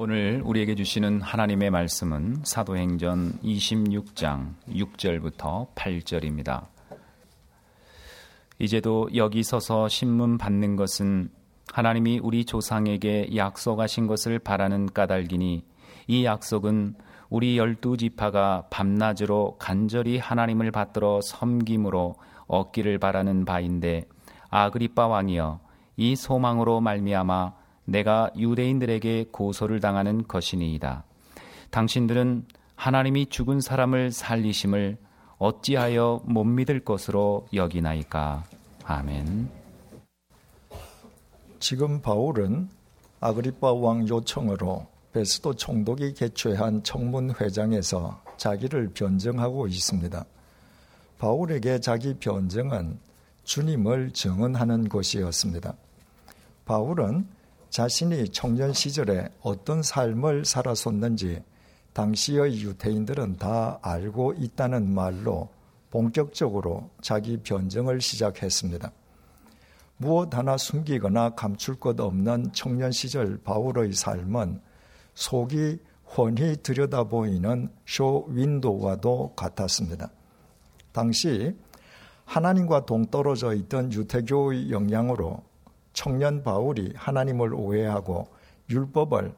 오늘 우리에게 주시는 하나님의 말씀은 사도행전 26장 6절부터 8절입니다. 이제도 여기 서서 신문 받는 것은 하나님이 우리 조상에게 약속하신 것을 바라는 까닭이니 이 약속은 우리 열두 지파가 밤낮으로 간절히 하나님을 받들어 섬김으로 얻기를 바라는 바인데 아그리빠 왕이여 이 소망으로 말미암아 내가 유대인들에게 고소를 당하는 것이니이다. 당신들은 하나님이 죽은 사람을 살리심을 어찌하여 못 믿을 것으로 여기나이까. 아멘. 지금 바울은 아그리파 왕 요청으로 베스도 총독이 개최한 청문회장에서 자기를 변정하고 있습니다. 바울에게 자기 변정은 주님을 증언하는 것이었습니다. 바울은 자신이 청년 시절에 어떤 삶을 살았었는지 당시의 유태인들은 다 알고 있다는 말로 본격적으로 자기 변정을 시작했습니다. 무엇 하나 숨기거나 감출 것 없는 청년 시절 바울의 삶은 속이 훤히 들여다 보이는 쇼 윈도와도 같았습니다. 당시 하나님과 동떨어져 있던 유태교의 영향으로 청년 바울이 하나님을 오해하고 율법을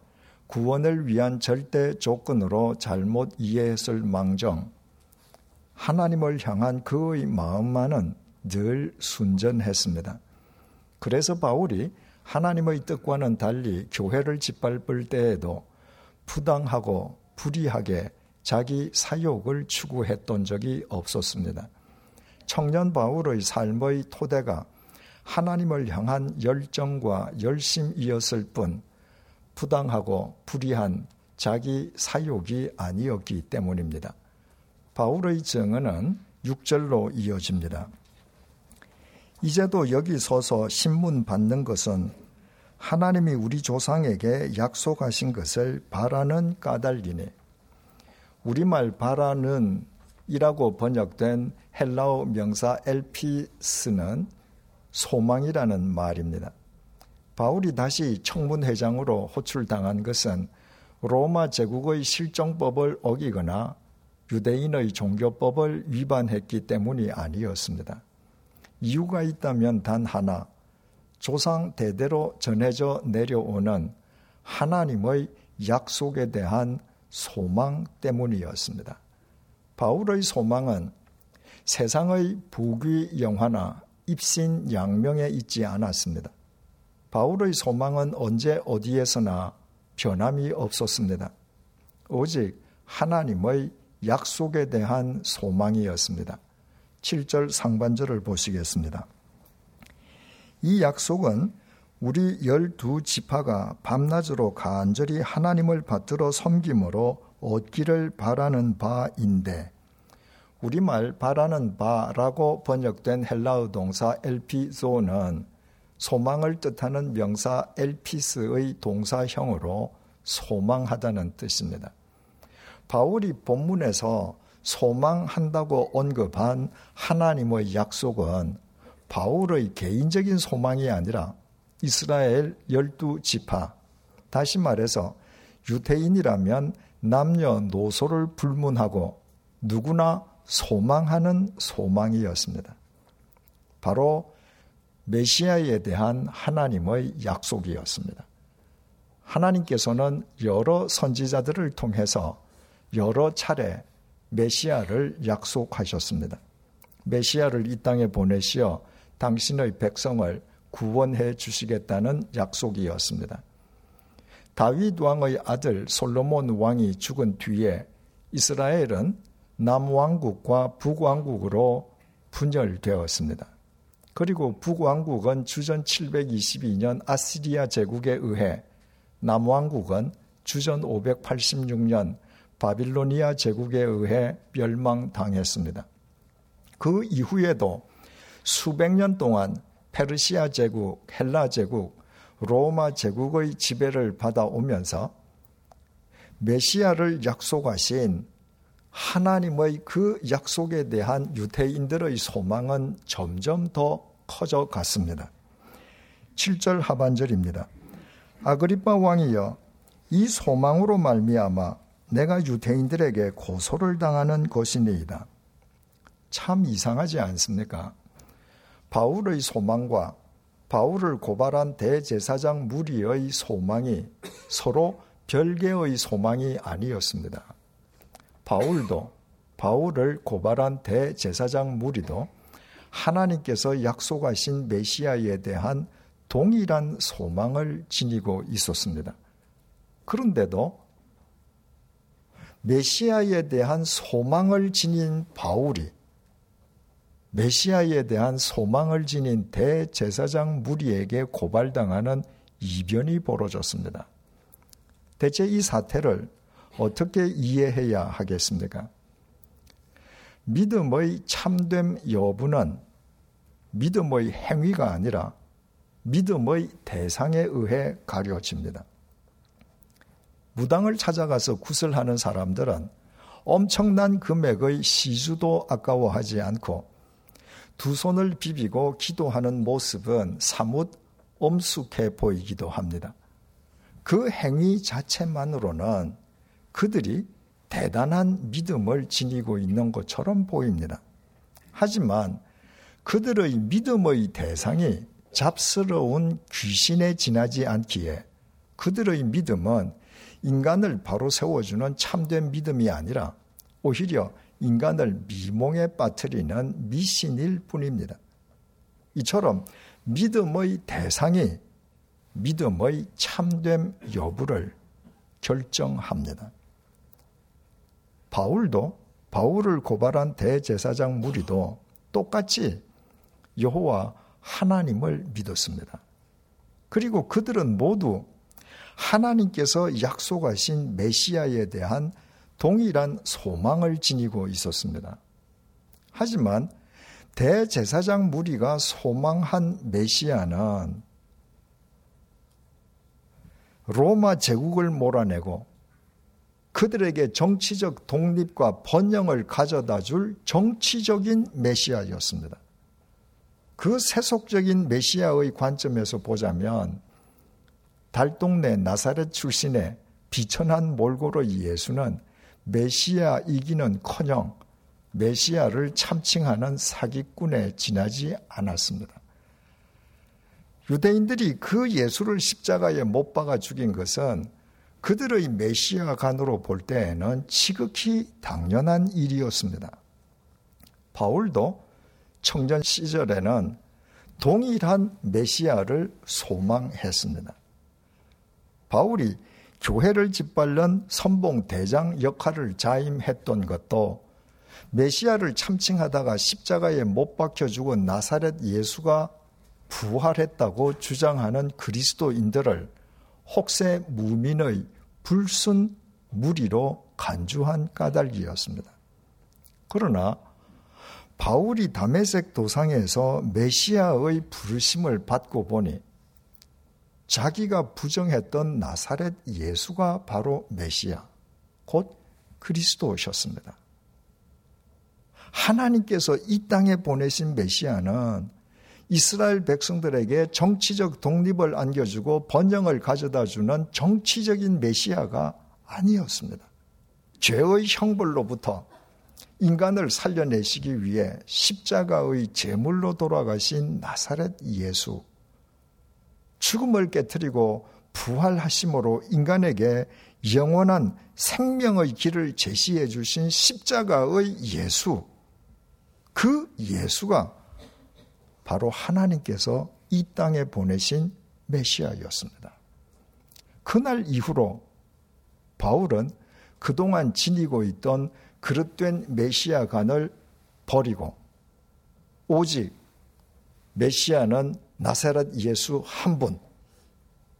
구원을 위한 절대 조건으로 잘못 이해했을 망정 하나님을 향한 그의 마음만은 늘 순전했습니다. 그래서 바울이 하나님의 뜻과는 달리 교회를 짓밟을 때에도 부당하고 불의하게 자기 사욕을 추구했던 적이 없었습니다. 청년 바울의 삶의 토대가 하나님을 향한 열정과 열심이었을 뿐 부당하고 불의한 자기 사욕이 아니었기 때문입니다. 바울의 증언은 6절로 이어집니다. 이제도 여기 서서 신문 받는 것은 하나님이 우리 조상에게 약속하신 것을 바라는 까닭이니 우리말 바라는 이라고 번역된 헬라어 명사 엘피스는 소망이라는 말입니다. 바울이 다시 청문회장으로 호출당한 것은 로마 제국의 실정법을 어기거나 유대인의 종교법을 위반했기 때문이 아니었습니다. 이유가 있다면 단 하나, 조상 대대로 전해져 내려오는 하나님의 약속에 대한 소망 때문이었습니다. 바울의 소망은 세상의 부귀 영화나 입신 양명에 있지 않았습니다. 바울의 소망은 언제 어디에서나 변함이 없었습니다. 오직 하나님의 약속에 대한 소망이었습니다. 7절 상반절을 보시겠습니다. 이 약속은 우리 열두 지파가 밤낮으로 간절히 하나님을 받들어 섬김으로 얻기를 바라는 바인데 우리말 바라는 바라고 번역된 헬라어 동사 엘피조는 소망을 뜻하는 명사 엘피스의 동사형으로 소망하다는 뜻입니다. 바울이 본문에서 소망한다고 언급한 하나님의 약속은 바울의 개인적인 소망이 아니라 이스라엘 열두 지파, 다시 말해서 유태인이라면 남녀노소를 불문하고 누구나 소망하는 소망이었습니다. 바로 메시아에 대한 하나님의 약속이었습니다. 하나님께서는 여러 선지자들을 통해서 여러 차례 메시아를 약속하셨습니다. 메시아를 이 땅에 보내시어 당신의 백성을 구원해 주시겠다는 약속이었습니다. 다윗 왕의 아들 솔로몬 왕이 죽은 뒤에 이스라엘은 남왕국과 북왕국으로 분열되었습니다. 그리고 북왕국은 주전 722년 아시리아 제국에 의해 남왕국은 주전 586년 바빌로니아 제국에 의해 멸망당했습니다. 그 이후에도 수백 년 동안 페르시아 제국, 헬라 제국, 로마 제국의 지배를 받아오면서 메시아를 약속하신 하나님의 그 약속에 대한 유태인들의 소망은 점점 더 커져 갔습니다. 7절 하반절입니다. 아그리파 왕이여 이 소망으로 말미암아 내가 유대인들에게 고소를 당하는 것이니이다. 참 이상하지 않습니까? 바울의 소망과 바울을 고발한 대제사장 무리의 소망이 서로 별개의 소망이 아니었습니다. 바울도 바울을 고발한 대제사장 무리도 하나님께서 약속하신 메시아에 대한 동일한 소망을 지니고 있었습니다. 그런데도 메시아에 대한 소망을 지닌 바울이 메시아에 대한 소망을 지닌 대제사장 무리에게 고발당하는 이변이 벌어졌습니다. 대체 이 사태를 어떻게 이해해야 하겠습니까? 믿음의 참됨 여부는 믿음의 행위가 아니라 믿음의 대상에 의해 가려집니다. 무당을 찾아가서 구슬하는 사람들은 엄청난 금액의 시주도 아까워하지 않고 두 손을 비비고 기도하는 모습은 사뭇 엄숙해 보이기도 합니다. 그 행위 자체만으로는 그들이 대단한 믿음을 지니고 있는 것처럼 보입니다. 하지만 그들의 믿음의 대상이 잡스러운 귀신에 지나지 않기에 그들의 믿음은 인간을 바로 세워주는 참된 믿음이 아니라 오히려 인간을 미몽에 빠뜨리는 미신일 뿐입니다. 이처럼 믿음의 대상이 믿음의 참됨 여부를 결정합니다. 바울도 바울을 고발한 대제사장 무리도 똑같이 여호와 하나님을 믿었습니다. 그리고 그들은 모두 하나님께서 약속하신 메시아에 대한 동일한 소망을 지니고 있었습니다. 하지만 대제사장 무리가 소망한 메시아는 로마 제국을 몰아내고 그들에게 정치적 독립과 번영을 가져다 줄 정치적인 메시아였습니다. 그 세속적인 메시아의 관점에서 보자면 달동네 나사렛 출신의 비천한 몰고로 예수는 메시아이기는 커녕 메시아를 참칭하는 사기꾼에 지나지 않았습니다. 유대인들이 그 예수를 십자가에 못 박아 죽인 것은 그들의 메시아 간으로 볼 때에는 지극히 당연한 일이었습니다. 바울도 청년 시절에는 동일한 메시아를 소망했습니다. 바울이 교회를 짓밟는 선봉 대장 역할을 자임했던 것도 메시아를 참칭하다가 십자가에 못 박혀 죽은 나사렛 예수가 부활했다고 주장하는 그리스도인들을 혹세 무민의 불순 무리로 간주한 까닭이었습니다. 그러나 바울이 다메섹 도상에서 메시아의 부르심을 받고 보니 자기가 부정했던 나사렛 예수가 바로 메시아, 곧 그리스도셨습니다. 하나님께서 이 땅에 보내신 메시아는 이스라엘 백성들에게 정치적 독립을 안겨주고 번영을 가져다 주는 정치적인 메시아가 아니었습니다. 죄의 형벌로부터 인간을 살려내시기 위해 십자가의 제물로 돌아가신 나사렛 예수. 죽음을 깨뜨리고 부활하심으로 인간에게 영원한 생명의 길을 제시해 주신 십자가의 예수. 그 예수가 바로 하나님께서 이 땅에 보내신 메시아였습니다. 그날 이후로 바울은 그동안 지니고 있던 그릇된 메시아관을 버리고 오직 메시아는 나사렛 예수 한 분,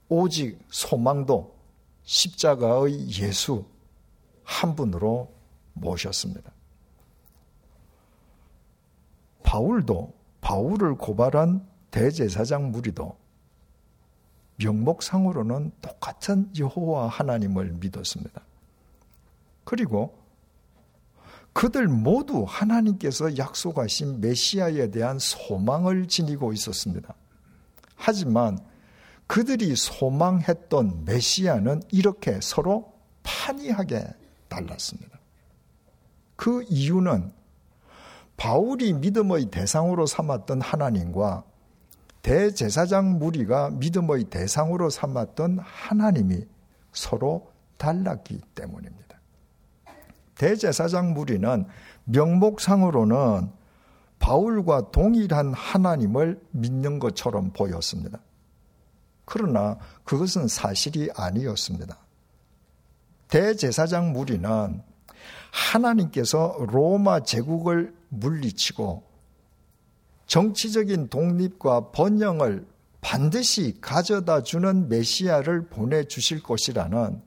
오직 소망도 십자가의 예수 한 분으로 모셨습니다. 바울도 바울을 고발한 대제사장 무리도 명목상으로는 똑같은 여호와 하나님을 믿었습니다. 그리고 그들 모두 하나님께서 약속하신 메시아에 대한 소망을 지니고 있었습니다. 하지만 그들이 소망했던 메시아는 이렇게 서로 판이하게 달랐습니다. 그 이유는 바울이 믿음의 대상으로 삼았던 하나님과 대제사장 무리가 믿음의 대상으로 삼았던 하나님이 서로 달랐기 때문입니다. 대제사장 무리는 명목상으로는 바울과 동일한 하나님을 믿는 것처럼 보였습니다. 그러나 그것은 사실이 아니었습니다. 대제사장 무리는 하나님께서 로마 제국을 물리치고 정치적인 독립과 번영을 반드시 가져다 주는 메시아를 보내주실 것이라는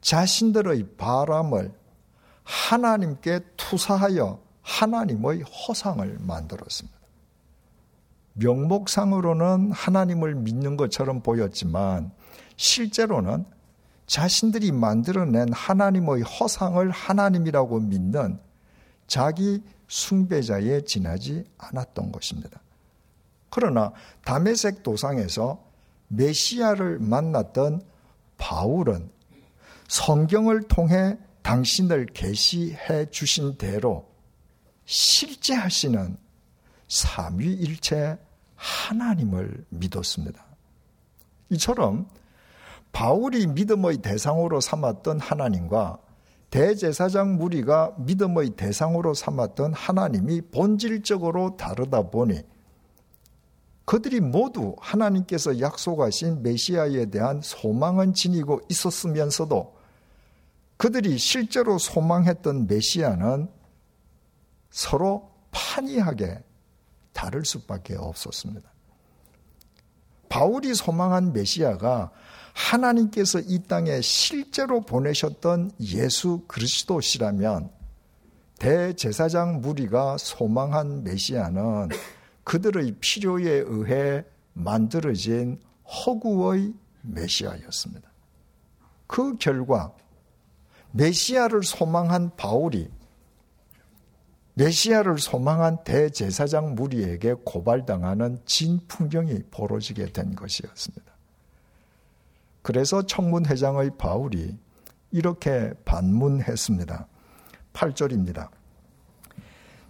자신들의 바람을 하나님께 투사하여 하나님의 허상을 만들었습니다. 명목상으로는 하나님을 믿는 것처럼 보였지만 실제로는 자신들이 만들어낸 하나님의 허상을 하나님이라고 믿는 자기 숭배자에 지나지 않았던 것입니다. 그러나 다메섹 도상에서 메시아를 만났던 바울은 성경을 통해 당신을 계시해 주신 대로 실제 하시는 삼위일체 하나님을 믿었습니다. 이처럼 바울이 믿음의 대상으로 삼았던 하나님과 대제사장 무리가 믿음의 대상으로 삼았던 하나님이 본질적으로 다르다 보니 그들이 모두 하나님께서 약속하신 메시아에 대한 소망은 지니고 있었으면서도 그들이 실제로 소망했던 메시아는 서로 판이하게 다를 수밖에 없었습니다. 바울이 소망한 메시아가 하나님께서 이 땅에 실제로 보내셨던 예수 그리스도시라면 대제사장 무리가 소망한 메시아는 그들의 필요에 의해 만들어진 허구의 메시아였습니다. 그 결과 메시아를 소망한 바울이 메시아를 소망한 대제사장 무리에게 고발당하는 진 풍경이 벌어지게 된 것이었습니다. 그래서 청문회장의 바울이 이렇게 반문했습니다. 8절입니다.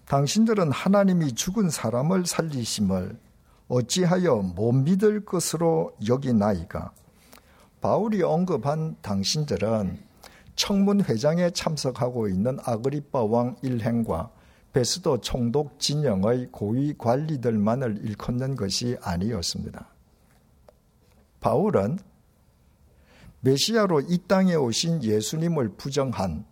당신들은 하나님이 죽은 사람을 살리심을 어찌하여 못 믿을 것으로 여기나이까? 바울이 언급한 당신들은 청문회장에 참석하고 있는 아그리빠 왕 일행과 베스도 총독 진영의 고위 관리들만을 일컫는 것이 아니었습니다. 바울은 메시아로 이 땅에 오신 예수님을 부정한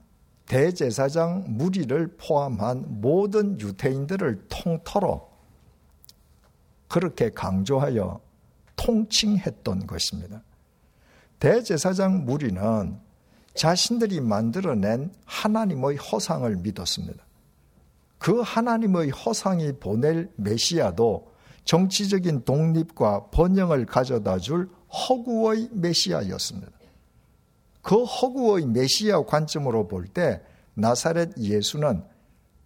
대제사장 무리를 포함한 모든 유태인들을 통틀어 그렇게 강조하여 통칭했던 것입니다. 대제사장 무리는 자신들이 만들어낸 하나님의 허상을 믿었습니다. 그 하나님의 허상이 보낼 메시아도 정치적인 독립과 번영을 가져다 줄 허구의 메시아였습니다. 그 허구의 메시아 관점으로 볼 때 나사렛 예수는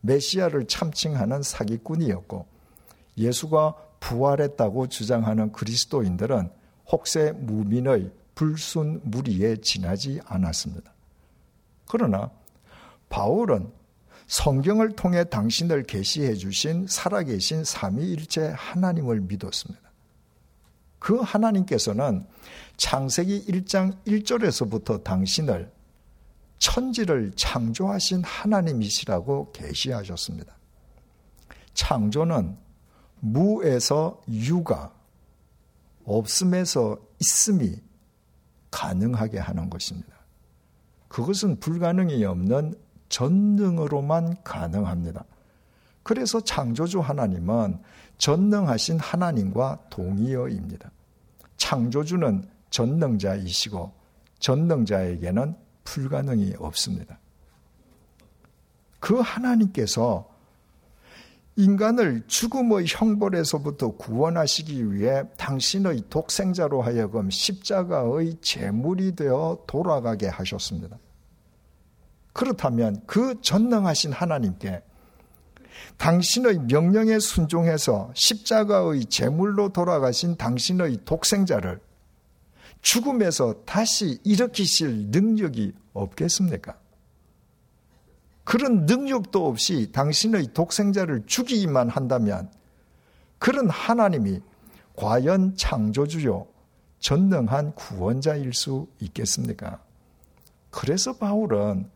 메시아를 참칭하는 사기꾼이었고 예수가 부활했다고 주장하는 그리스도인들은 혹세 무민의 불순 무리에 지나지 않았습니다. 그러나 바울은 성경을 통해 당신을 계시해 주신 살아계신 삼위일체 하나님을 믿었습니다. 그 하나님께서는 창세기 1장 1절에서부터 당신을 천지를 창조하신 하나님이시라고 계시하셨습니다. 창조는 무에서 유가 없음에서 있음이 가능하게 하는 것입니다. 그것은 불가능이 없는 전능으로만 가능합니다. 그래서 창조주 하나님은 전능하신 하나님과 동의어입니다. 창조주는 전능자이시고 전능자에게는 불가능이 없습니다. 그 하나님께서 인간을 죽음의 형벌에서부터 구원하시기 위해 당신의 독생자로 하여금 십자가의 제물이 되어 돌아가게 하셨습니다. 그렇다면 그 전능하신 하나님께 당신의 명령에 순종해서 십자가의 제물로 돌아가신 당신의 독생자를 죽음에서 다시 일으키실 능력이 없겠습니까? 그런 능력도 없이 당신의 독생자를 죽이기만 한다면 그런 하나님이 과연 창조주요 전능한 구원자일 수 있겠습니까? 그래서 바울은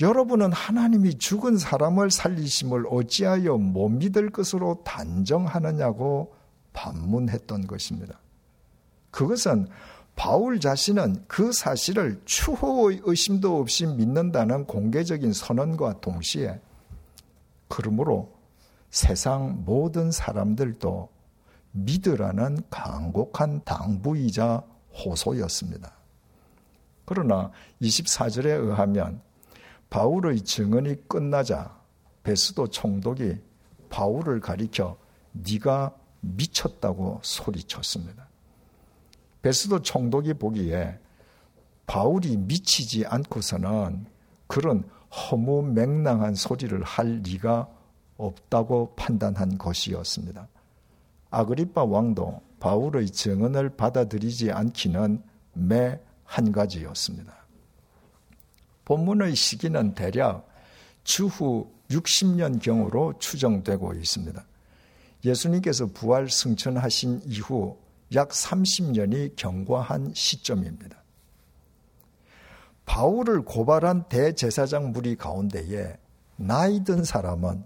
여러분은 하나님이 죽은 사람을 살리심을 어찌하여 못 믿을 것으로 단정하느냐고 반문했던 것입니다. 그것은 바울 자신은 그 사실을 추호의 의심도 없이 믿는다는 공개적인 선언과 동시에 그러므로 세상 모든 사람들도 믿으라는 간곡한 당부이자 호소였습니다. 그러나 24절에 의하면 바울의 증언이 끝나자 베스도 총독이 바울을 가리켜 네가 미쳤다고 소리쳤습니다. 베스도 총독이 보기에 바울이 미치지 않고서는 그런 허무 맹랑한 소리를 할 리가 없다고 판단한 것이었습니다. 아그리파 왕도 바울의 증언을 받아들이지 않기는 매 한 가지였습니다. 본문의 시기는 대략 주후 60년경으로 추정되고 있습니다. 예수님께서 부활 승천하신 이후 약 30년이 경과한 시점입니다. 바울을 고발한 대제사장 무리 가운데에 나이 든 사람은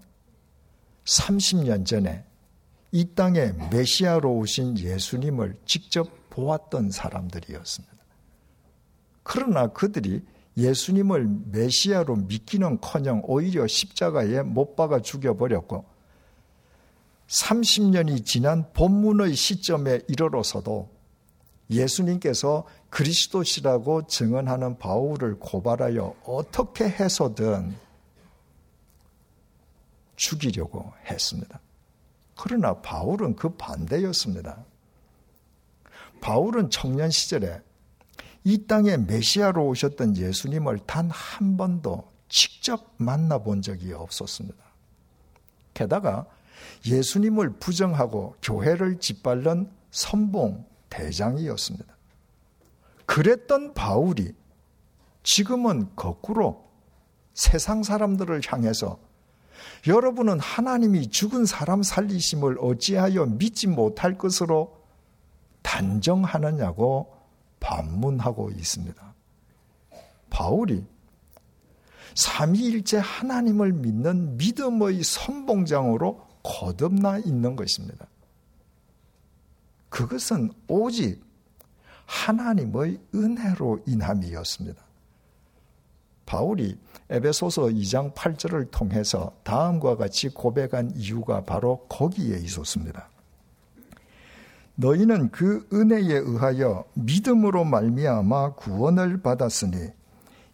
30년 전에 이 땅에 메시아로 오신 예수님을 직접 보았던 사람들이었습니다. 그러나 그들이 예수님을 메시아로 믿기는 커녕 오히려 십자가에 못 박아 죽여버렸고 30년이 지난 본문의 시점에 이르러서도 예수님께서 그리스도시라고 증언하는 바울을 고발하여 어떻게 해서든 죽이려고 했습니다. 그러나 바울은 그 반대였습니다. 바울은 청년 시절에 이 땅에 메시아로 오셨던 예수님을 단 한 번도 직접 만나본 적이 없었습니다. 게다가 예수님을 부정하고 교회를 짓밟는 선봉 대장이었습니다. 그랬던 바울이 지금은 거꾸로 세상 사람들을 향해서 여러분은 하나님이 죽은 사람 살리심을 어찌하여 믿지 못할 것으로 단정하느냐고 반문하고 있습니다. 바울이 삼위일체 하나님을 믿는 믿음의 선봉장으로 거듭나 있는 것입니다. 그것은 오직 하나님의 은혜로 인함이었습니다. 바울이 에베소서 2장 8절을 통해서 다음과 같이 고백한 이유가 바로 거기에 있었습니다. 너희는 그 은혜에 의하여 믿음으로 말미암아 구원을 받았으니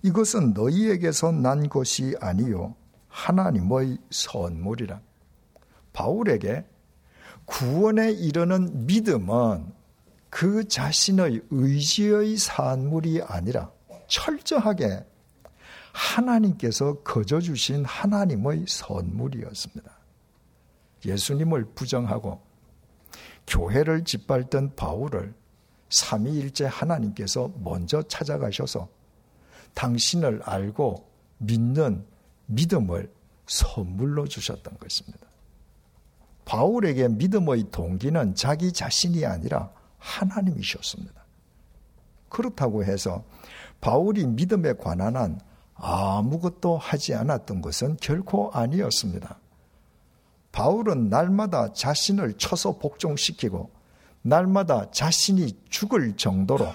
이것은 너희에게서 난 것이 아니요 하나님의 선물이라. 바울에게 구원에 이르는 믿음은 그 자신의 의지의 산물이 아니라 철저하게 하나님께서 거저 주신 하나님의 선물이었습니다. 예수님을 부정하고 교회를 짓밟던 바울을 삼위일체 하나님께서 먼저 찾아가셔서 당신을 알고 믿는 믿음을 선물로 주셨던 것입니다. 바울에게 믿음의 동기는 자기 자신이 아니라 하나님이셨습니다. 그렇다고 해서 바울이 믿음에 관한 한 아무것도 하지 않았던 것은 결코 아니었습니다. 바울은 날마다 자신을 쳐서 복종시키고 날마다 자신이 죽을 정도로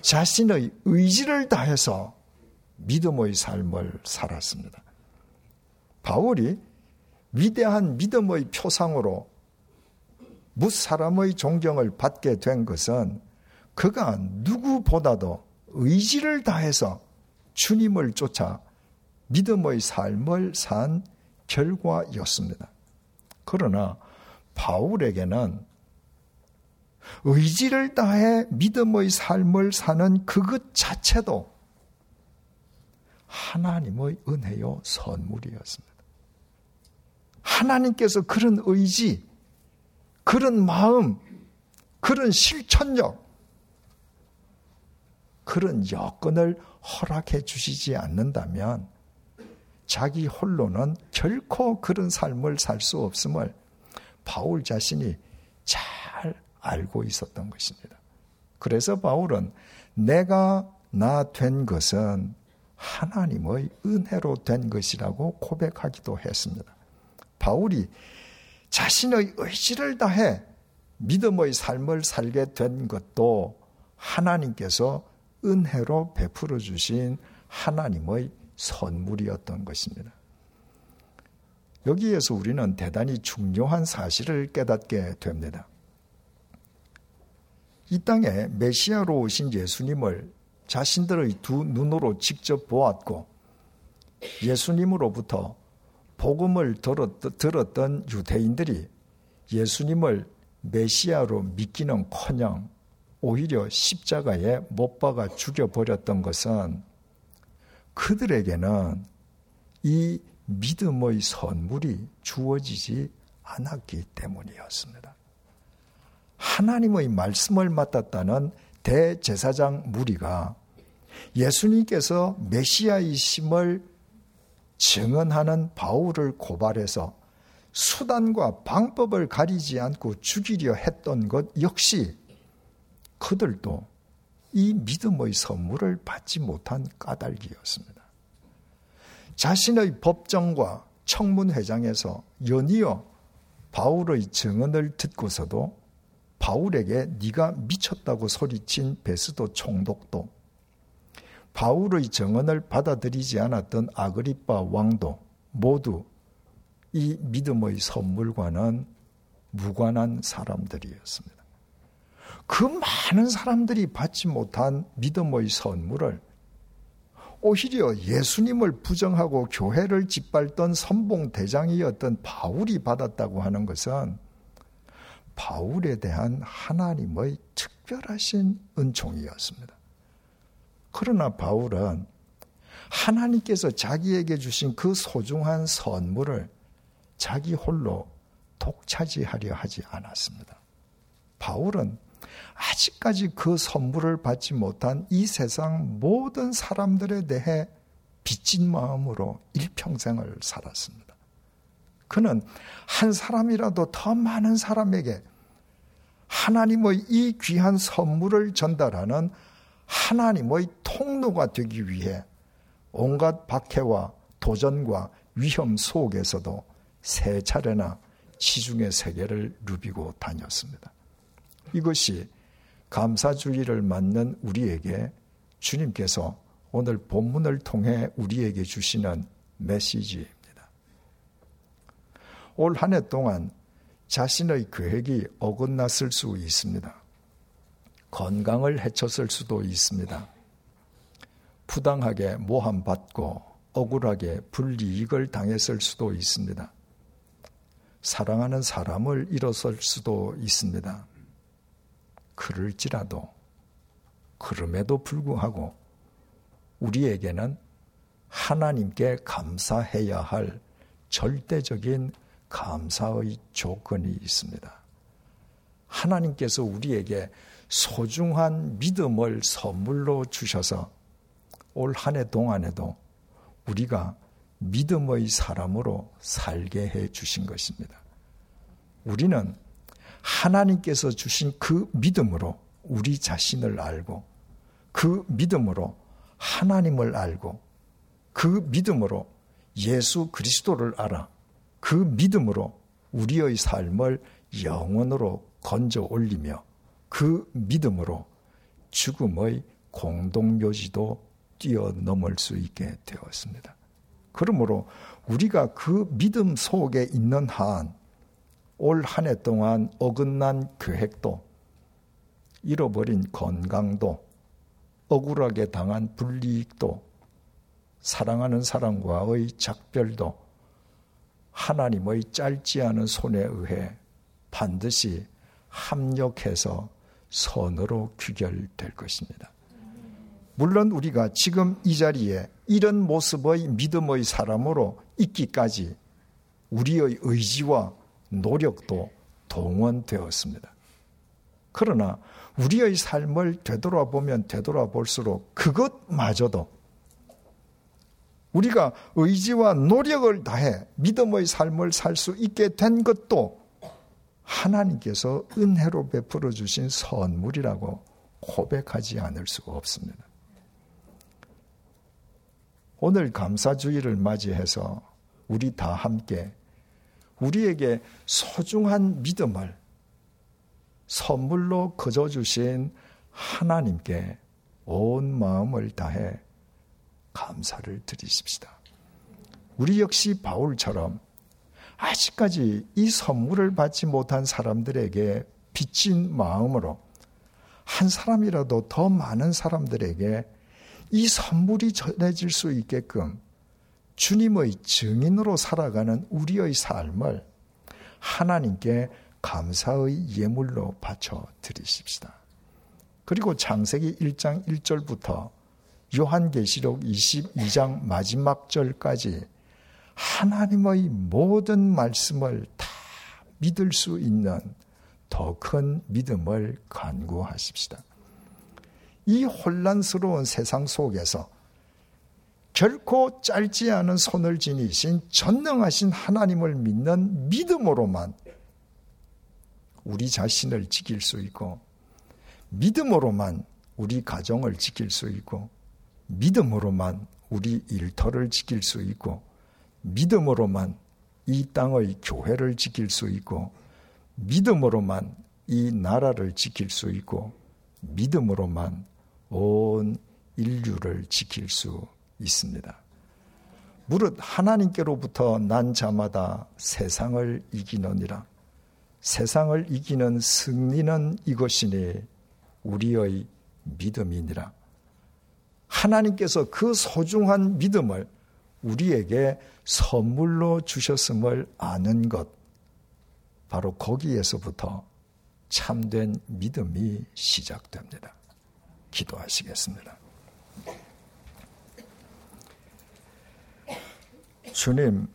자신의 의지를 다해서 믿음의 삶을 살았습니다. 바울이 위대한 믿음의 표상으로 무사람의 존경을 받게 된 것은 그가 누구보다도 의지를 다해서 주님을 쫓아 믿음의 삶을 산 결과였습니다. 그러나 바울에게는 의지를 다해 믿음의 삶을 사는 그것 자체도 하나님의 은혜요 선물이었습니다. 하나님께서 그런 의지, 그런 마음, 그런 실천력, 그런 여건을 허락해 주시지 않는다면 자기 홀로는 결코 그런 삶을 살 수 없음을 바울 자신이 잘 알고 있었던 것입니다. 그래서 바울은 내가 나 된 것은 하나님의 은혜로 된 것이라고 고백하기도 했습니다. 바울이 자신의 의지를 다해 믿음의 삶을 살게 된 것도 하나님께서 은혜로 베풀어 주신 하나님의 선물이었던 것입니다. 여기에서 우리는 대단히 중요한 사실을 깨닫게 됩니다. 이 땅에 메시아로 오신 예수님을 자신들의 두 눈으로 직접 보았고 예수님으로부터 복음을 들었던 유대인들이 예수님을 메시아로 믿기는 커녕 오히려 십자가에 못 박아 죽여버렸던 것은 그들에게는 이 믿음의 선물이 주어지지 않았기 때문이었습니다. 하나님의 말씀을 맡았다는 대제사장 무리가 예수님께서 메시아이심을 증언하는 바울을 고발해서 수단과 방법을 가리지 않고 죽이려 했던 것 역시 그들도 이 믿음의 선물을 받지 못한 까닭이었습니다. 자신의 법정과 청문회장에서 연이어 바울의 증언을 듣고서도 바울에게 네가 미쳤다고 소리친 베스도 총독도 바울의 증언을 받아들이지 않았던 아그리파 왕도 모두 이 믿음의 선물과는 무관한 사람들이었습니다. 그 많은 사람들이 받지 못한 믿음의 선물을 오히려 예수님을 부정하고 교회를 짓밟던 선봉 대장이었던 바울이 받았다고 하는 것은 바울에 대한 하나님의 특별하신 은총이었습니다. 그러나 바울은 하나님께서 자기에게 주신 그 소중한 선물을 자기 홀로 독차지하려 하지 않았습니다. 바울은 아직까지 그 선물을 받지 못한 이 세상 모든 사람들에 대해 빚진 마음으로 일평생을 살았습니다. 그는 한 사람이라도 더 많은 사람에게 하나님의 이 귀한 선물을 전달하는 하나님의 통로가 되기 위해 온갖 박해와 도전과 위험 속에서도 세 차례나 시중의 세계를 누비고 다녔습니다. 이것이 감사주의를 맞는 우리에게 주님께서 오늘 본문을 통해 우리에게 주시는 메시지입니다. 올 한 해 동안 자신의 계획이 어긋났을 수 있습니다. 건강을 해쳤을 수도 있습니다. 부당하게 모함받고 억울하게 불이익을 당했을 수도 있습니다. 사랑하는 사람을 잃었을 수도 있습니다. 그럴지라도 그럼에도 불구하고 우리에게는 하나님께 감사해야 할 절대적인 감사의 조건이 있습니다. 하나님께서 우리에게 소중한 믿음을 선물로 주셔서 올 한 해 동안에도 우리가 믿음의 사람으로 살게 해 주신 것입니다. 우리는 하나님께서 주신 그 믿음으로 우리 자신을 알고 그 믿음으로 하나님을 알고 그 믿음으로 예수 그리스도를 알아 그 믿음으로 우리의 삶을 영원으로 건져 올리며 그 믿음으로 죽음의 공동묘지도 뛰어넘을 수 있게 되었습니다. 그러므로 우리가 그 믿음 속에 있는 한 올 한 해 동안 어긋난 계획도 잃어버린 건강도 억울하게 당한 불이익도 사랑하는 사람과의 작별도 하나님의 짧지 않은 손에 의해 반드시 합력해서 선으로 귀결될 것입니다. 물론 우리가 지금 이 자리에 이런 모습의 믿음의 사람으로 있기까지 우리의 의지와 노력도 동원되었습니다. 그러나 우리의 삶을 되돌아보면 되돌아볼수록 그것마저도 우리가 의지와 노력을 다해 믿음의 삶을 살 수 있게 된 것도 하나님께서 은혜로 베풀어 주신 선물이라고 고백하지 않을 수가 없습니다. 오늘 감사주의를 맞이해서 우리 다 함께 우리에게 소중한 믿음을 선물로 거저 주신 하나님께 온 마음을 다해 감사를 드리십시다. 우리 역시 바울처럼 아직까지 이 선물을 받지 못한 사람들에게 빚진 마음으로 한 사람이라도 더 많은 사람들에게 이 선물이 전해질 수 있게끔 주님의 증인으로 살아가는 우리의 삶을 하나님께 감사의 예물로 바쳐 드리십시다. 그리고 창세기 1장 1절부터 요한계시록 22장 마지막 절까지 하나님의 모든 말씀을 다 믿을 수 있는 더 큰 믿음을 간구하십시다. 이 혼란스러운 세상 속에서 결코 짧지 않은 손을 지니신 전능하신 하나님을 믿는 믿음으로만 우리 자신을 지킬 수 있고 믿음으로만 우리 가정을 지킬 수 있고 믿음으로만 우리 일터를 지킬 수 있고 믿음으로만 이 땅의 교회를 지킬 수 있고 믿음으로만 이 나라를 지킬 수 있고 믿음으로만 온 인류를 지킬 수 있습니다. 무릇 하나님께로부터 난 자마다 세상을 이기느니라. 세상을 이기는 승리는 이것이니 우리의 믿음이니라. 하나님께서 그 소중한 믿음을 우리에게 선물로 주셨음을 아는 것, 바로 거기에서부터 참된 믿음이 시작됩니다. 기도하시겠습니다. 주님,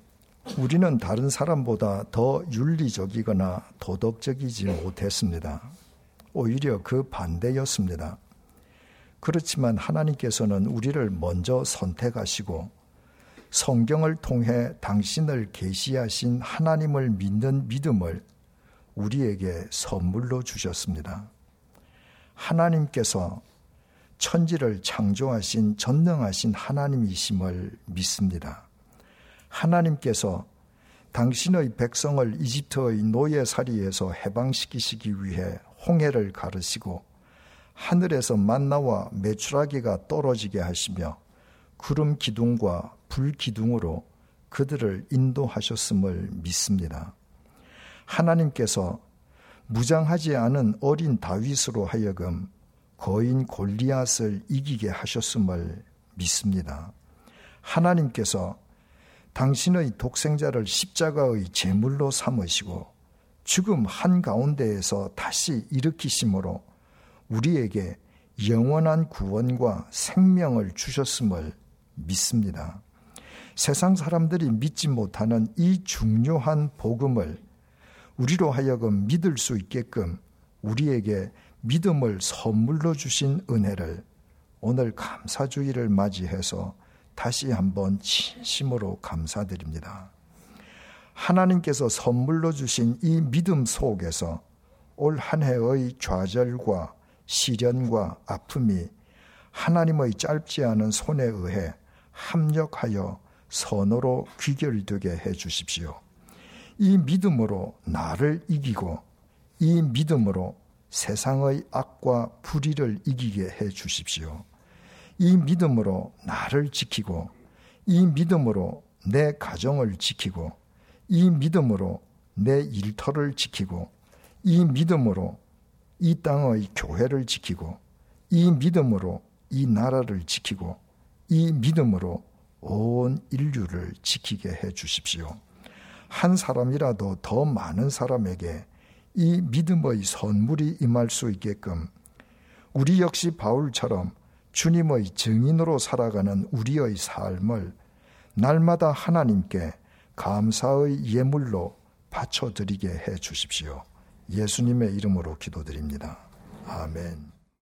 우리는 다른 사람보다 더 윤리적이거나 도덕적이지 못했습니다. 오히려 그 반대였습니다. 그렇지만 하나님께서는 우리를 먼저 선택하시고 성경을 통해 당신을 계시하신 하나님을 믿는 믿음을 우리에게 선물로 주셨습니다. 하나님께서 천지를 창조하신 전능하신 하나님이심을 믿습니다. 하나님께서 당신의 백성을 이집트의 노예살이에서 해방시키시기 위해 홍해를 가르시고 하늘에서 만나와 메추라기가 떨어지게 하시며 구름 기둥과 불 기둥으로 그들을 인도하셨음을 믿습니다. 하나님께서 무장하지 않은 어린 다윗으로 하여금 거인 골리앗을 이기게 하셨음을 믿습니다. 하나님께서 당신의 독생자를 십자가의 제물로 삼으시고 죽음 한가운데에서 다시 일으키심으로 우리에게 영원한 구원과 생명을 주셨음을 믿습니다. 세상 사람들이 믿지 못하는 이 중요한 복음을 우리로 하여금 믿을 수 있게끔 우리에게 믿음을 선물로 주신 은혜를 오늘 감사주의를 맞이해서 다시 한번 진심으로 감사드립니다. 하나님께서 선물로 주신 이 믿음 속에서 올 한 해의 좌절과 시련과 아픔이 하나님의 짧지 않은 손에 의해 합력하여 선으로 귀결되게 해 주십시오. 이 믿음으로 나를 이기고 이 믿음으로 세상의 악과 불의를 이기게 해 주십시오. 이 믿음으로 나를 지키고 이 믿음으로 내 가정을 지키고 이 믿음으로 내 일터를 지키고 이 믿음으로 이 땅의 교회를 지키고 이 믿음으로 이 나라를 지키고 이 믿음으로 온 인류를 지키게 해 주십시오. 한 사람이라도 더 많은 사람에게 이 믿음의 선물이 임할 수 있게끔 우리 역시 바울처럼 주님의 증인으로 살아가는 우리의 삶을 날마다 하나님께 감사의 예물로 바쳐드리게 해 주십시오. 예수님의 이름으로 기도드립니다. 아멘.